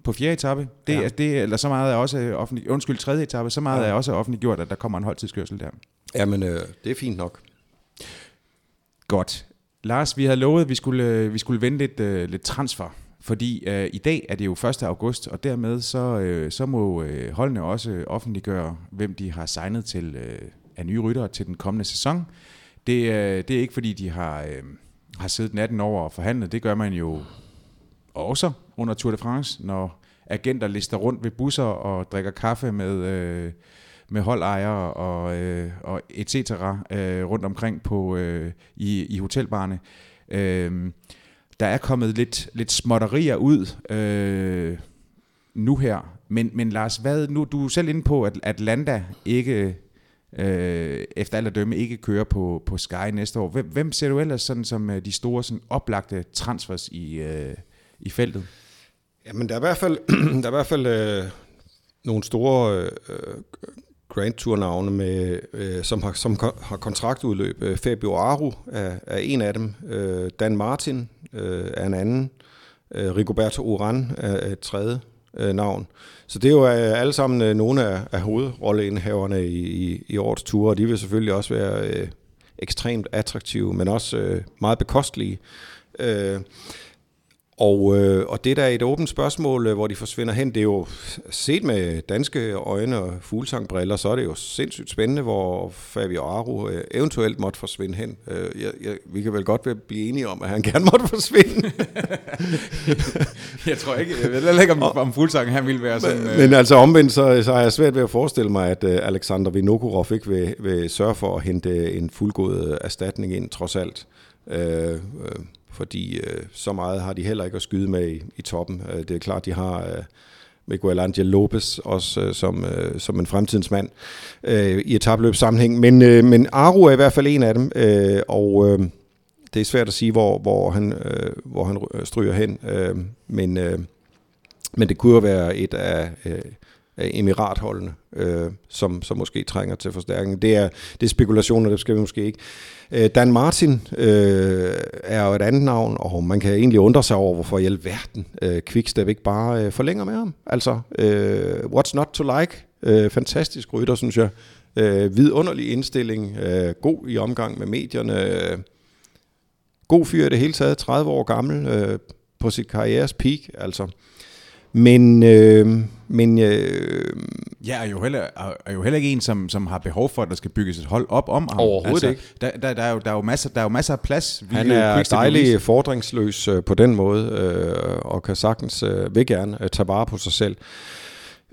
på fjerde etape. Det, ja. det, eller så meget er også offentlig, undskyld, tredje etape, så meget ja. er også offentliggjort, at der kommer en holdtidskørsel der. Jamen, øh, det er fint nok. Godt. Lars, vi havde lovet, at vi skulle, øh, vi skulle vende lidt, uh, lidt transfer fordi øh, i dag er det jo 1. august, og dermed så, øh, så må øh, holdene også offentliggøre, hvem de har signet til øh, af nye ryttere til den kommende sæson. Det, øh, det er ikke fordi, de har, øh, har siddet natten over og forhandlet. Det gør man jo også under Tour de France, når agenter lister rundt ved busser og drikker kaffe med, øh, med holdejere og, øh, og et cetera øh, rundt omkring på, øh, i, i hotelbarne. Øh, der er kommet lidt, lidt småtterier ud øh, nu her. Men, men Lars, hvad, nu du er selv inde på, at Atlanta ikke, øh, efter alle dømme, ikke kører på, på Sky næste år. Hvem, hvem ser du ellers sådan, som øh, de store sådan, oplagte transfers i, øh, i feltet? Jamen, der er i hvert fald, der er i hvert fald øh, nogle store øh, Grand Tour-navne, med, øh, som, har, som har kontraktudløb. Øh, Fabio Aru er, er en af dem. Øh, Dan Martin øh, er en anden. Øh, Rigoberto Uran er et tredje øh, navn. Så det er jo øh, alle sammen øh, nogle af, af hovedrolleindehaverne i, i, i årets ture, og de vil selvfølgelig også være øh, ekstremt attraktive, men også øh, meget bekostelige. Øh, og, øh, og det der er et åbent spørgsmål, øh, hvor de forsvinder hen, det er jo set med danske øjne og fuglsangbriller, så er det jo sindssygt spændende, hvor Fabio Aru øh, eventuelt måtte forsvinde hen. Øh, jeg, jeg, vi kan vel godt blive enige om, at han gerne måtte forsvinde. jeg tror ikke, jeg ved ikke, om, om fuglsang han ville være sådan... Men, øh... men altså omvendt, så, så har jeg svært ved at forestille mig, at øh, Alexander Vinokurov ikke vil, vil sørge for at hente en fuldgod erstatning ind, trods alt. Øh, øh, fordi øh, så meget har de heller ikke at skyde med i, i toppen. Øh, det er klart, de har øh, Miguel Angel Lopez også øh, som, øh, som en fremtidens mand øh, i etabløbs sammenhæng. Men, øh, men Aru er i hvert fald en af dem, øh, og øh, det er svært at sige, hvor, hvor, han, øh, hvor han stryger hen. Øh, men, øh, men det kunne jo være et af... Øh, Øh, emiratholdene, øh, som, som måske trænger til forstærkning. Det er, det er spekulationer, det skal vi måske ikke. Øh, Dan Martin øh, er jo et andet navn, og man kan egentlig undre sig over, hvorfor i alverden øh, Quickstep ikke bare øh, forlænger med ham. Altså, øh, what's not to like? Øh, fantastisk rytter, synes jeg. Øh, vidunderlig indstilling, øh, god i omgang med medierne, øh, god fyr i det hele taget, 30 år gammel, øh, på sit karrieres peak, altså. Men, øh, men øh, ja, er jo, heller, er jo heller ikke en, som, som har behov for, at der skal bygges et hold op om ham. Overhovedet altså, ikke. Der, der, der, er jo, der, er jo masser, der er jo masser af plads. Han er dejlig fordringsløs øh, på den måde, øh, og kan sagtens, øh, vil gerne øh, tage vare på sig selv.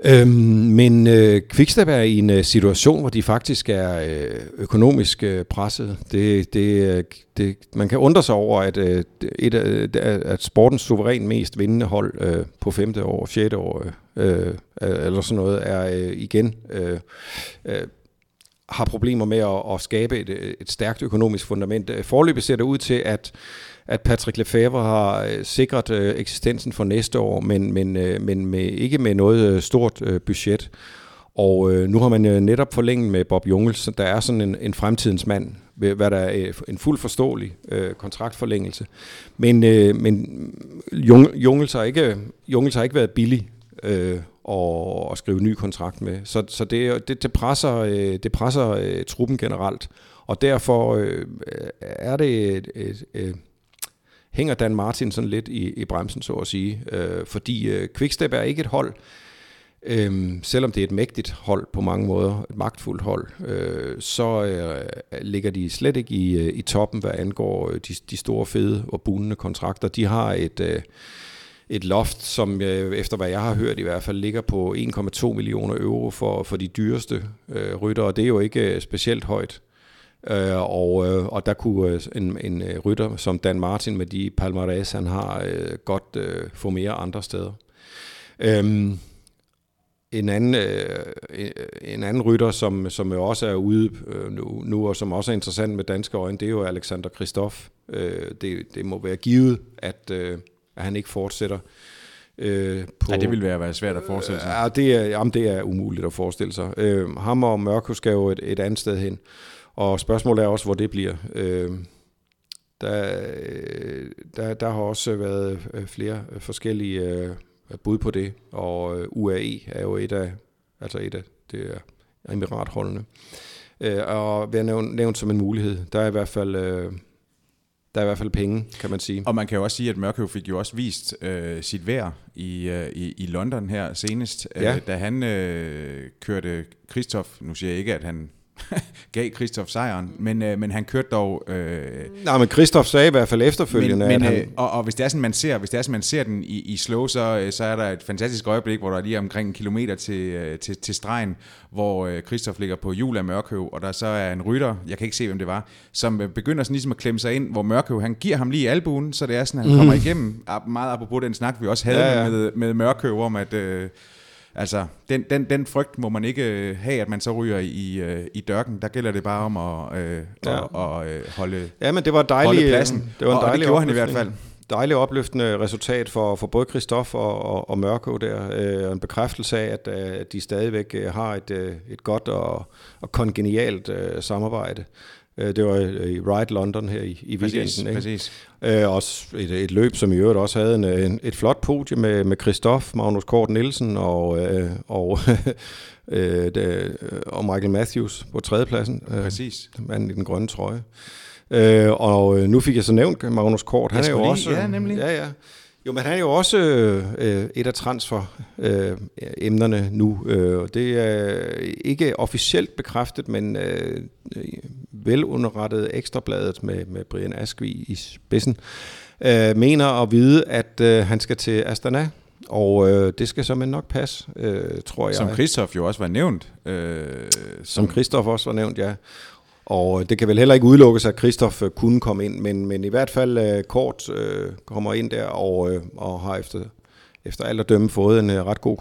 Øhm, men øh, Quickstep er i en øh, situation, hvor de faktisk er øh, økonomisk øh, presset. Det, det, øh, det, man kan undre sig over, at, øh, et, øh, at sportens suveræn mest vindende hold øh, på femte år, sjette år, øh, øh, eller sådan noget, er øh, igen... Øh, øh, har problemer med at, at skabe et, øh, et stærkt økonomisk fundament. Forløbet ser det ud til, at at Patrick Lefebvre har øh, sikret øh, eksistensen for næste år, men, men, øh, men med, ikke med noget øh, stort øh, budget. Og øh, nu har man øh, netop forlænget med Bob Jungels, der er sådan en, en fremtidens mand, hvad der er en fuld forståelig øh, kontraktforlængelse. Men, øh, men Jungels, har ikke, Jungels har ikke været billig øh, at, at skrive ny kontrakt med. Så, så det, det, det presser, øh, det presser øh, truppen generelt. Og derfor øh, er det et, et, et, hænger Dan Martin sådan lidt i, i bremsen, så at sige. Øh, fordi øh, Quickstep er ikke et hold, øh, selvom det er et mægtigt hold på mange måder, et magtfuldt hold, øh, så øh, ligger de slet ikke i, øh, i toppen, hvad angår øh, de, de store, fede og bunende kontrakter. De har et... Øh, et loft, som øh, efter hvad jeg har hørt i hvert fald ligger på 1,2 millioner euro for, for de dyreste øh, ryttere. Det er jo ikke øh, specielt højt. Øh, og, øh, og der kunne øh, en, en øh, rytter som Dan Martin med de palmarès, han har, øh, godt øh, få mere andre steder. Øhm, en anden, øh, en anden rytter, som, som jo også er ude øh, nu, nu, og som også er interessant med danske øjne, det er jo Alexander Kristoff. Øh, det, det må være givet, at, øh, at han ikke fortsætter. Øh, på, ja, det vil være, være svært at forestille sig. Ja, det er, jamen, det er umuligt at forestille sig. Øh, ham og Mørko skal jo et, et andet sted hen. Og spørgsmålet er også, hvor det bliver. Øh, der, der, der har også været øh, flere forskellige øh, bud på det, og øh, UAE er jo et af, altså et af det er emiratholdene. Øh, og ved at nævne, nævnt som en mulighed, der er i hvert fald... Øh, der er i hvert fald penge, kan man sige. Og man kan jo også sige, at Mørkøv fik jo også vist øh, sit værd i, øh, i, i London her senest, ja. øh, da han øh, kørte Christoph. Nu siger jeg ikke, at han gav Kristoff sejren, men, øh, men han kørte dog... Øh, Nej, men Kristoff sagde i hvert fald efterfølgende, men, men, at han... Øh, og, og hvis det er sådan, man ser, hvis det er sådan, man ser den i, i slow, så, øh, så er der et fantastisk øjeblik, hvor der er lige omkring en kilometer til, øh, til, til stregen, hvor øh, Kristoff ligger på hjul af Mørkøv, og der så er en rytter, jeg kan ikke se, hvem det var, som øh, begynder sådan ligesom at klemme sig ind, hvor Mørkøv, han giver ham lige albuen, så det er sådan, at han mm. kommer igennem. Meget apropos den snak, vi også havde ja, ja. med, med Mørkøv om, at... Øh, Altså, den, den, den frygt må man ikke øh, have, at man så ryger i, øh, i dørken. Der gælder det bare om at, øh, ja. at, at, at holde, ja, men det var dejlig, holde pladsen. Det var en og, dejlig og det gjorde han i hvert fald. Dejligt opløftende resultat for, for både Christoph og, og, og Mørko der. Øh, en bekræftelse af, at, at de stadigvæk har et, et godt og, og kongenialt øh, samarbejde. Øh, det var i Ride London her i, i weekenden. Præcis, ikke? præcis. Øh, også et, et løb, som i øvrigt også havde en, en, et flot podie med, med Christoph, Magnus Kort Nielsen og, øh, og, øh, det, og Michael Matthews på tredjepladsen. Øh, præcis. Manden i den grønne trøje. Øh, og nu fik jeg så nævnt Magnus Kort. Han er jo lige, også... Ja, nemlig. Ja, ja. Jo, men han er jo også øh, et af transfer-emnerne øh, nu. Øh, det er ikke officielt bekræftet, men øh, velunderrettet ekstrabladet med, med Brian Askvi i spidsen, øh, mener at vide, at øh, han skal til Astana. Og øh, det skal så nok passe, øh, tror jeg. Som Christoph jo også var nævnt. Øh, som, Christoph også var nævnt, ja. Og øh, det kan vel heller ikke udelukkes, at Kristoff øh, kunne komme ind, men, men i hvert fald øh, kort øh, kommer ind der og, øh, og har efter, efter alt at dømme fået en ret god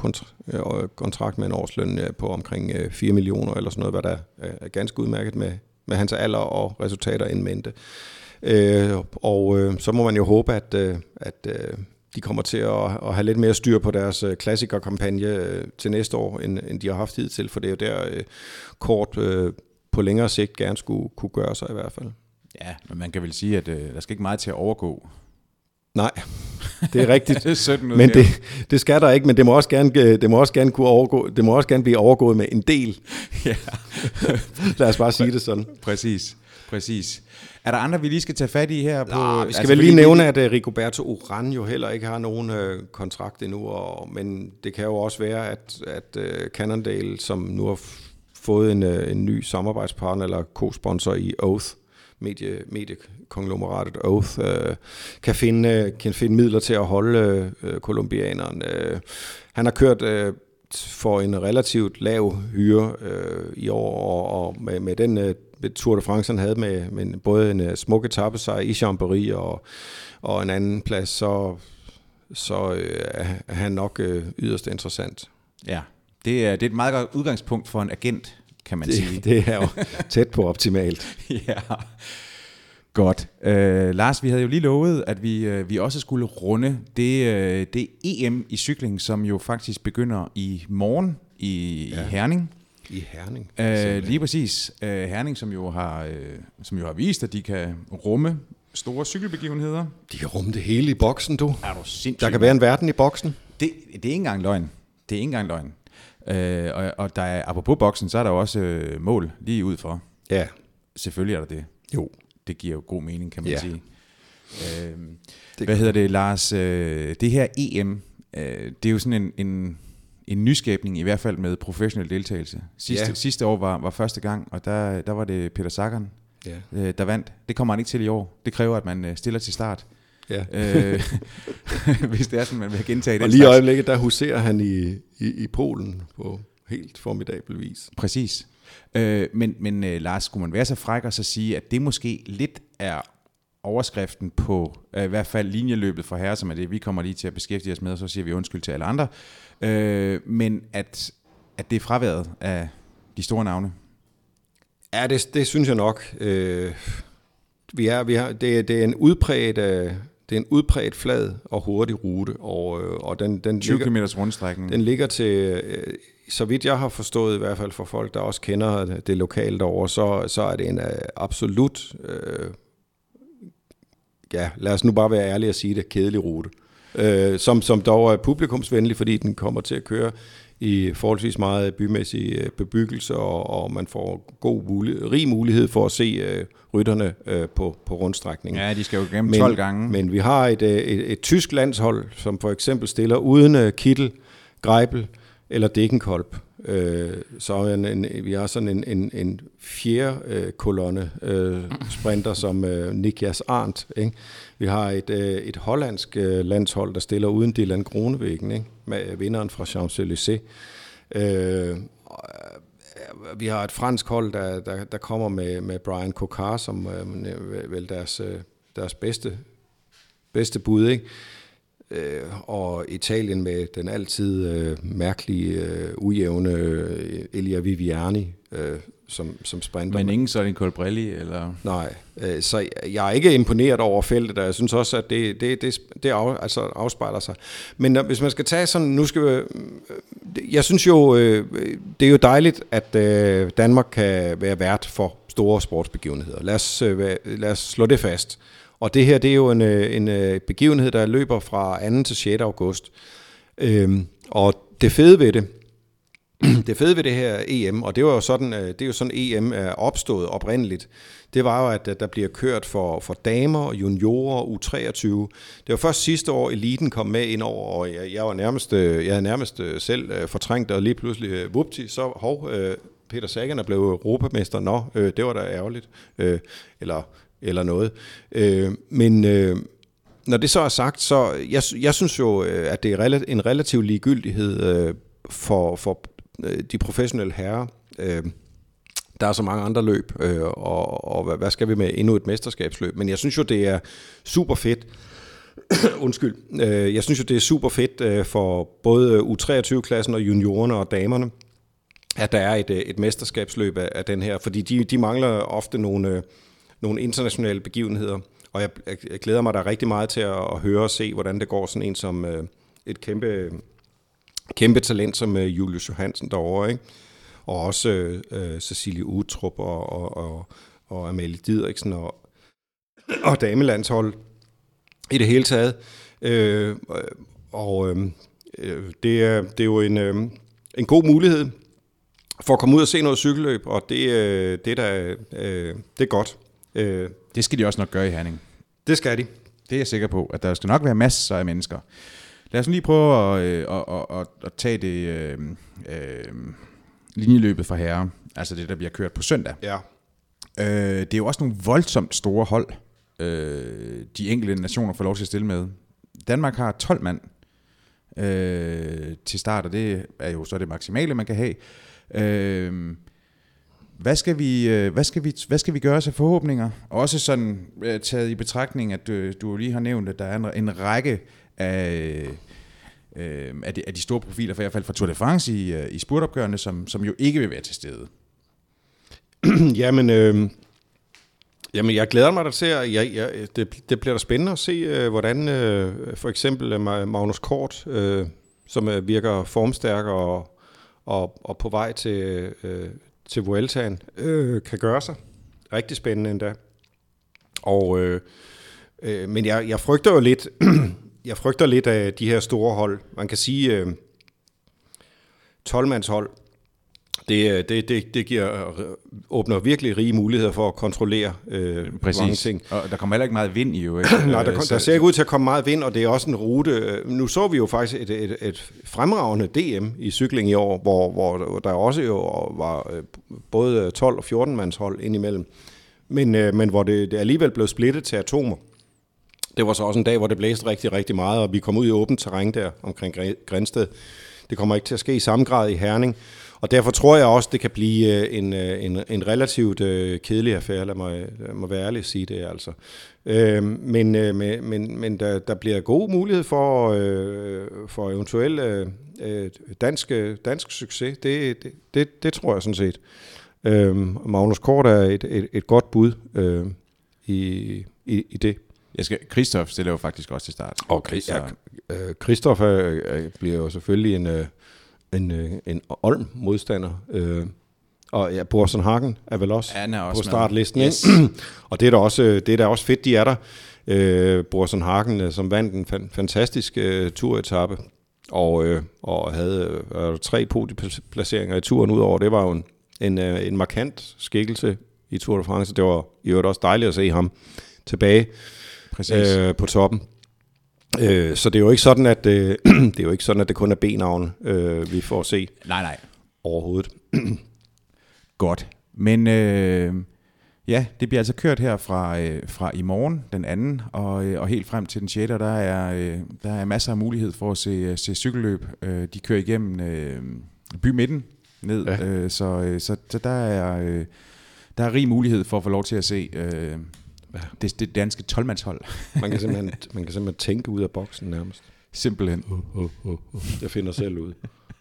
kontrakt med en årsløn på omkring 4 millioner eller sådan noget, hvad der er ganske udmærket med, med hans alder og resultater indmente. Øh, og øh, så må man jo håbe, at, øh, at øh, de kommer til at, at have lidt mere styr på deres øh, klassikerkampagne øh, til næste år, end, end de har haft hidtil, for det er jo der øh, kort øh, på længere sigt gerne skulle kunne gøre sig i hvert fald. Ja, men man kan vel sige, at øh, der skal ikke meget til at overgå. Nej, det er rigtigt. det er sådan men det, det skal der ikke, men det må også gerne, øh, det må også gerne kunne overgå, det må også gerne blive overgået med en del. ja. Lad os bare sige det sådan. Præcis, præcis. Er der andre, vi lige skal tage fat i her? På, Nå, vi skal altså, vel lige nævne, at uh, Rigoberto Uran jo heller ikke har nogen uh, kontrakt endnu, og, men det kan jo også være, at, at uh, Cannondale, som nu har fået en, øh, en ny samarbejdspartner eller co-sponsor i Oath, medie, mediekonglomeratet Oath, øh, kan, finde, øh, kan finde midler til at holde øh, kolumbianeren. Øh, han har kørt øh, for en relativt lav hyre øh, i år, og, og med, med den øh, Tour de France, han havde med, med både en uh, smuk etappe sig i Chambéry og, og en anden plads, så, så øh, er han nok øh, yderst interessant. Ja, det er, det er et meget godt udgangspunkt for en agent, kan man det, sige. Det er jo tæt på optimalt. ja. Godt. Øh, Lars, vi havde jo lige lovet, at vi, øh, vi også skulle runde det, øh, det EM i cykling, som jo faktisk begynder i morgen i, ja. i Herning. I Herning. Øh, lige præcis. Øh, Herning, som jo, har, øh, som jo har vist, at de kan rumme store cykelbegivenheder. De kan rumme det hele i boksen, du. Er du sindssygt? Der kan være en verden i boksen. Det, det er ikke engang løgn. Det er ikke engang løgn. Øh, og, og der er, apropos boksen, så er der jo også øh, mål lige ud for. Ja. Selvfølgelig er der det. Jo. Det giver jo god mening, kan man ja. sige. Øh, det hvad hedder det, Lars? Øh, det her EM, øh, det er jo sådan en, en en nyskabning, i hvert fald med professionel deltagelse. Sidste, ja. sidste år var, var første gang, og der, der var det Peter Sagan, ja. øh, der vandt. Det kommer han ikke til i år. Det kræver, at man øh, stiller til start. Ja. øh, hvis det er sådan, man vil gentage det. Og lige i øjeblikket, der huserer han i, i, i Polen på helt formidabel vis. Præcis. Øh, men men øh, Lars, skulle man være så fræk og så sige, at det måske lidt er overskriften på øh, i hvert fald linjeløbet for herre, som er det, vi kommer lige til at beskæftige os med, og så siger vi undskyld til alle andre. Øh, men at, at det er fraværet af de store navne. Ja, det, det synes jeg nok. Øh, vi er, vi har, det, det er en udpræget, øh, det er en udpræget flad og hurtig rute, og, øh, og den, den 20 km rundstrækning. Den ligger til, øh, så vidt jeg har forstået, i hvert fald for folk, der også kender det lokalt over, så, så er det en uh, absolut, øh, ja, lad os nu bare være ærlige og sige det, kedelig rute øh, som, som dog er publikumsvenlig, fordi den kommer til at køre i forholdsvis meget bymæssig øh, bebyggelse, og, og man får god mulighed, rig mulighed for at se øh, rytterne øh, på, på rundstrækningen. Ja, de skal jo gennem 12 gange. Men vi har et, øh, et, et tysk landshold, som for eksempel stiller uden uh, Kittel, Greipel eller Degenkolb. Øh, så en, en, vi har sådan en, en, en fjerde øh, kolonne øh, sprinter som øh, Niklas Arndt. Ikke? Vi har et, øh, et hollandsk øh, landshold, der stiller uden Dylan Gronevæggen, ikke? med øh, vinderen fra Champs-Élysées. Øh, vi har et fransk hold, der, der, der kommer med, med Brian Cocard, som øh, vel deres, øh, deres bedste, bedste bud. Ikke? Øh, og Italien med den altid øh, mærkelige, øh, ujævne øh, Elia Viviani, øh, som, som sprinter. Men ingen sådan en Colbrelli? Eller? Nej, øh, så jeg er ikke imponeret over feltet, og jeg synes også, at det, det, det, det af, altså afspejler sig. Men når, hvis man skal tage sådan, nu skal vi, øh, jeg synes jo, øh, det er jo dejligt, at øh, Danmark kan være vært for store sportsbegivenheder. Lad os, øh, lad os slå det fast. Og det her, det er jo en, øh, en øh, begivenhed, der løber fra 2. til 6. august. Øhm, og det fede ved det, det fede ved det her EM, og det var jo sådan, øh, det er jo sådan EM er opstået oprindeligt, det var jo, at der bliver kørt for, for damer, juniorer, U23. Det var først sidste år, eliten kom med ind over, og jeg, jeg var nærmest, jeg havde nærmest selv fortrængt, og lige pludselig, vupti, så hov, Peter Sagan er blevet europamester. Nå, det var da ærgerligt. Eller eller noget. Øh, men øh, når det så er sagt, så jeg, jeg synes jo, øh, at det er en relativ ligegyldighed øh, for, for øh, de professionelle herrer. Øh, der er så mange andre løb, øh, og, og hvad, hvad skal vi med endnu et mesterskabsløb? Men jeg synes jo, det er super fedt. Undskyld. Øh, jeg synes jo, det er super fedt øh, for både U23-klassen og juniorerne og damerne, at der er et, øh, et mesterskabsløb af, af den her, fordi de, de mangler ofte nogle, øh, nogle internationale begivenheder, og jeg, jeg glæder mig da rigtig meget til at, at høre og se, hvordan det går sådan en som øh, et kæmpe, kæmpe talent som øh, Julius Johansen derovre, ikke? og også øh, øh Cecilie Utrup og, og, og, og Amalie Didriksen og, og damelandshold i det hele taget. Øh, og øh, øh, det, er, det er jo en, øh, en god mulighed for at komme ud og se noget cykelløb, og det, øh, det, der, øh, det er godt. Øh, det skal de også nok gøre i Herning. Det skal de. Det er jeg sikker på, at der skal nok være masser af mennesker. Lad os lige prøve at, øh, at, at, at, at tage det øh, øh, linjeløbet for herre, altså det, der bliver kørt på søndag. Ja. Øh, det er jo også nogle voldsomt store hold, øh, de enkelte nationer får lov til at stille med. Danmark har 12 mand øh, til start, og det er jo så det maksimale, man kan have. Øh, hvad skal, vi, øh, hvad, skal vi, hvad skal vi gøre til forhåbninger? Også sådan øh, taget i betragtning, at øh, du, du lige har nævnt, at der er en, en række af, øh, af, de, af de store profiler, for i hvert fald fra Tour de France i, i spurtopgørende, som, som jo ikke vil være til stede. jamen, øh, jamen, jeg glæder mig da til, at jeg, jeg, det, det bliver da spændende at se, øh, hvordan øh, for eksempel Magnus Kort, øh, som virker formstærk og, og, og på vej til, øh, til Vueltaen, øh, kan gøre sig. Rigtig spændende endda. Og, øh, øh, men jeg, jeg frygter jo lidt, jeg frygter lidt af de her store hold. Man kan sige, øh, 12-mandshold, det, øh, det, det, det giver, øh, åbner virkelig rige muligheder for at kontrollere øh, Præcis. mange ting. Og der kommer heller ikke meget vind i jo. Ikke? Nej, der, der ser ikke ud til at komme meget vind, og det er også en rute. Nu så vi jo faktisk et, et, et fremragende DM i cykling i år, hvor, hvor der også jo var øh, både 12 og 14 mands hold indimellem, men, men hvor det, det alligevel blev splittet til atomer. Det var så også en dag, hvor det blæste rigtig, rigtig meget, og vi kom ud i åbent terræn der omkring Grænsted. Det kommer ikke til at ske i samme grad i Herning. Og derfor tror jeg også, det kan blive øh, en, øh, en, en relativt uh, kedelig affære, lad mig, lad mig være ærlig at sige det altså. Uh, men uh, men, men der, der bliver god mulighed for, for eventuel dansk, dansk succes. Det, det, det, det tror jeg sådan set. Uh, Magnus Kort er et, et, et godt bud uh, i, i, i det. Jeg skal, Christoph stiller jo faktisk også til start. Og ja, Christoph er, bliver jo selvfølgelig en, en, øh, en Olm-modstander. Øh, og ja, Borsen Hagen er vel også, er også på startlisten. Yes. og det er, da også, det er da også fedt, de er der. Øh, Borsen Hagen, øh, som vandt en fan, fantastisk øh, turetappe, og, øh, og havde øh, tre podieplaceringer i turen udover. Det var jo en, en, øh, en markant skikkelse i Tour de France. Det var i øvrigt også dejligt at se ham tilbage øh, på toppen. Øh, så det er jo ikke sådan, at øh, det er jo ikke sådan, at det kun er benavn, øh, vi får se. Nej, nej. Overhovedet. Godt. Men øh, ja, det bliver altså kørt her fra, øh, fra i morgen, den anden, og, øh, og helt frem til den 6. Der er, øh, der er masser af mulighed for at se, øh, se cykelløb. Øh, de kører igennem øh, bymidten ned, ja. øh, så, øh, så, så der er... Øh, der er rig mulighed for at få lov til at se øh, Ja. Det, det danske 12 hold. man, kan simpelthen, man kan simpelthen tænke ud af boksen nærmest. Simpelthen. Uh, uh, uh, uh. Jeg finder selv ud.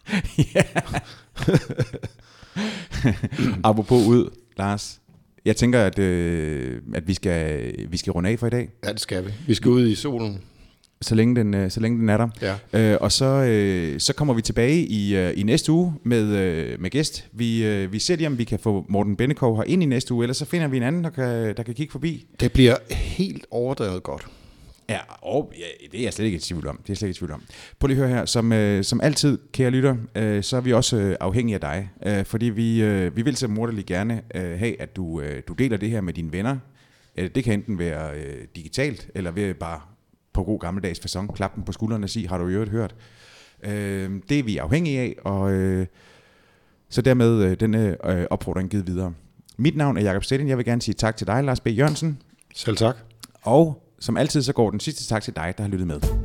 ja. Apropos ud, Lars. Jeg tænker, at, øh, at vi, skal, vi skal runde af for i dag. Ja, det skal vi. Vi skal ud i solen så længe den, øh, så længe den er der. Ja. Øh, og så, øh, så kommer vi tilbage i, øh, i næste uge med, øh, med gæst. Vi, øh, vi ser lige, om vi kan få Morten Bennekov her ind i næste uge, eller så finder vi en anden, der kan, der kan kigge forbi. Det bliver helt overdrevet godt. Ja, og ja, det er jeg slet ikke i tvivl om. Det er jeg slet ikke i tvivl om. Prøv lige at høre her. Som, øh, som altid, kære lytter, øh, så er vi også øh, afhængige af dig. Øh, fordi vi, øh, vi vil så morderligt gerne øh, have, at du, øh, du deler det her med dine venner. Øh, det kan enten være øh, digitalt, eller ved bare på god gammeldags fasong, klappe dem på skuldrene og sige, har du jo hørt? Øh, det er vi afhængige af, og øh, så dermed øh, denne øh, opfordring givet videre. Mit navn er Jakob Stettin. Jeg vil gerne sige tak til dig, Lars B. Jørgensen. Selv tak. Og som altid, så går den sidste tak til dig, der har lyttet med.